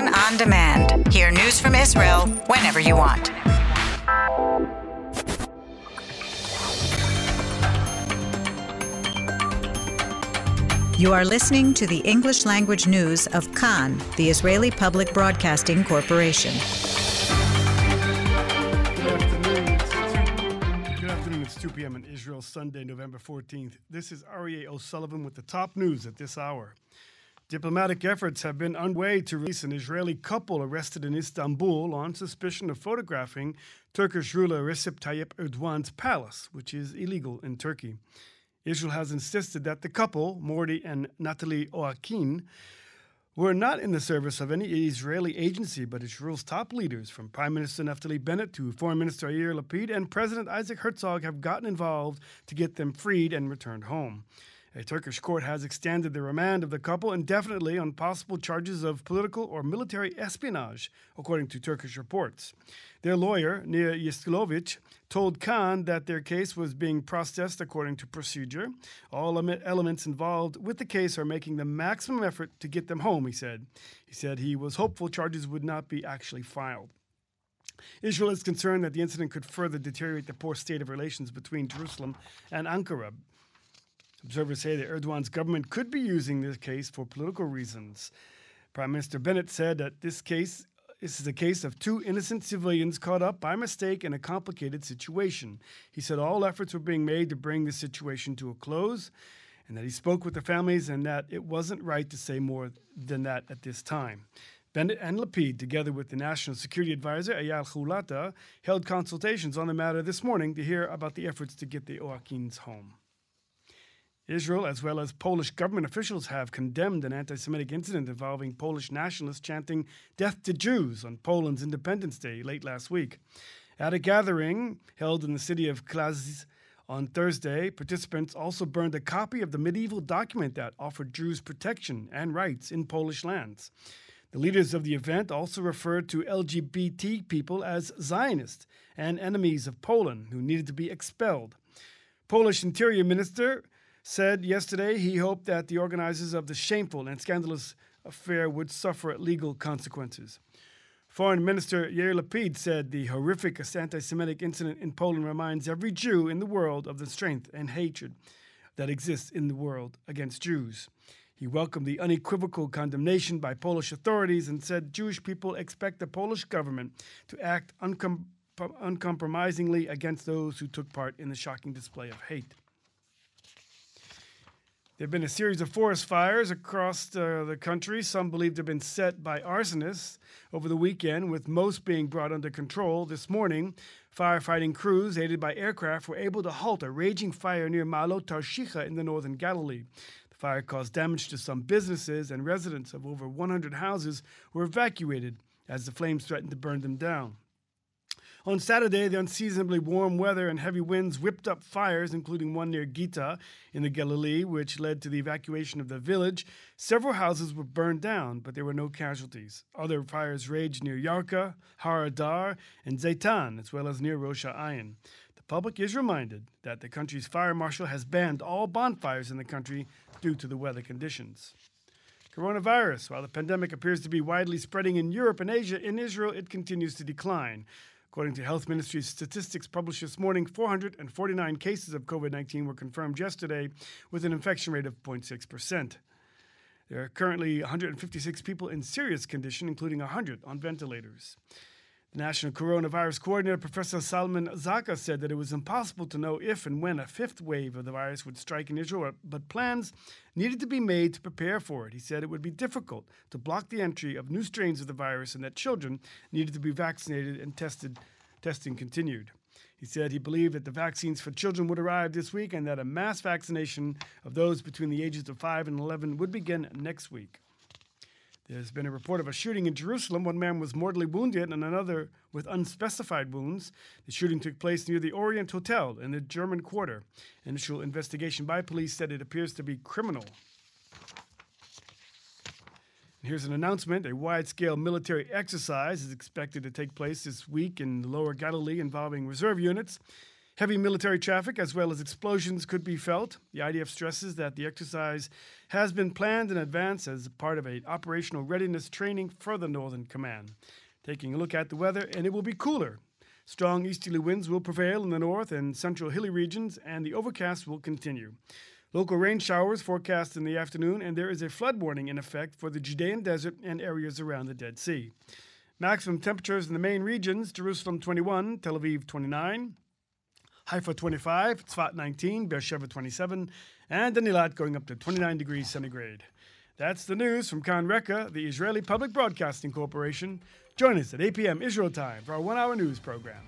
Kan on demand. Hear news from Israel whenever you want. You are listening to the English language news of Kan, the Israeli Public Broadcasting Corporation. Good afternoon. It's 2, good afternoon. It's 2 p.m. in Israel, Sunday, November 14th. This is Aryeh O'Sullivan with the top news at this hour. Diplomatic efforts have been underway to release an Israeli couple arrested in Istanbul on suspicion of photographing Turkish ruler Recep Tayyip Erdogan's palace, which is illegal in Turkey. Israel has insisted that the couple, Mordi and Natalie Oknin, were not in the service of any Israeli agency, but Israel's top leaders, from Prime Minister Naftali Bennett to Foreign Minister Yair Lapid and President Isaac Herzog, have gotten involved to get them freed and returned home. A Turkish court has extended the remand of the couple indefinitely on possible charges of political or military espionage, according to Turkish reports. Their lawyer, Nia Yiskilovic, told Kan that their case was being processed according to procedure. All elements involved with the case are making the maximum effort to get them home, he said. He said he was hopeful charges would not be actually filed. Israel is concerned that the incident could further deteriorate the poor state of relations between Jerusalem and Ankara. Observers say that Erdogan's government could be using this case for political reasons. Prime Minister Bennett said that this case this is a case of two innocent civilians caught up by mistake in a complicated situation. He said all efforts were being made to bring the situation to a close and that he spoke with the families and that it wasn't right to say more than that at this time. Bennett and Lapid, together with the National Security Advisor Eyal Hulata, held consultations on the matter this morning to hear about the efforts to get the Oknins home. Israel, as well as Polish government officials, have condemned an anti Semitic incident involving Polish nationalists chanting Death to Jews on Poland's Independence Day late last week. At a gathering held in the city of Kalisz on Thursday, participants also burned a copy of the medieval document that offered Jews protection and rights in Polish lands. The leaders of the event also referred to LGBT people as Zionists and enemies of Poland who needed to be expelled. Polish Interior Minister said yesterday he hoped that the organizers of the shameful and scandalous affair would suffer legal consequences. Foreign Minister Yair Lapid said the horrific anti Semitic incident in Poland reminds every Jew in the world of the strength and hatred that exists in the world against Jews. He welcomed the unequivocal condemnation by Polish authorities and said Jewish people expect the Polish government to act uncom- uncompromisingly against those who took part in the shocking display of hate. There have been a series of forest fires across uh, the country. Some believed to have been set by arsonists over the weekend, with most being brought under control. This morning, firefighting crews, aided by aircraft, were able to halt a raging fire near Ma'alot Tarshicha in the northern Galilee. The fire caused damage to some businesses, and residents of over 100 houses were evacuated as the flames threatened to burn them down. On Saturday, the unseasonably warm weather and heavy winds whipped up fires, including one near Gita in the Galilee, which led to the evacuation of the village. Several houses were burned down, but there were no casualties. Other fires raged near Yarka, Har Adar, and Zaitan, as well as near Rosh Ayin. The public is reminded that the country's fire marshal has banned all bonfires in the country due to the weather conditions. Coronavirus. While the pandemic appears to be widely spreading in Europe and Asia, in Israel it continues to decline. According to Health Ministry's statistics published this morning, 449 cases of COVID 19 were confirmed yesterday with an infection rate of 0.6%. There are currently 156 people in serious condition, including 100 on ventilators. The National Coronavirus Coordinator, Professor Salman Zarka, said that it was impossible to know if and when a fifth wave of the virus would strike in Israel, but plans needed to be made to prepare for it. He said it would be difficult to block the entry of new strains of the virus and that children needed to be vaccinated and tested. Testing continued. He said he believed that the vaccines for children would arrive this week and that a mass vaccination of those between the ages of 5 and 11 would begin next week. There's been a report of a shooting in Jerusalem. One man was mortally wounded and another with unspecified wounds. The shooting took place near the Orient Hotel in the German Quarter. Initial investigation by police said it appears to be criminal. And here's an announcement a wide scale military exercise is expected to take place this week in the lower Galilee involving reserve units. Heavy military traffic as well as explosions could be felt. The IDF stresses that the exercise has been planned in advance as part of an operational readiness training for the Northern Command. Taking a look at the weather, and it will be cooler. Strong easterly winds will prevail in the north and central hilly regions, and the overcast will continue. Local rain showers forecast in the afternoon, and there is a flood warning in effect for the Judean desert and areas around the Dead Sea. Maximum temperatures in the main regions Jerusalem 21, Tel Aviv 29, Haifa 25, Tzfat 19, Beersheba 27, and Eilat going up to 29 degrees centigrade. That's the news from Kan Reka, the Israeli Public Broadcasting Corporation. Join us at 8 p.m. Israel time for our one hour news program.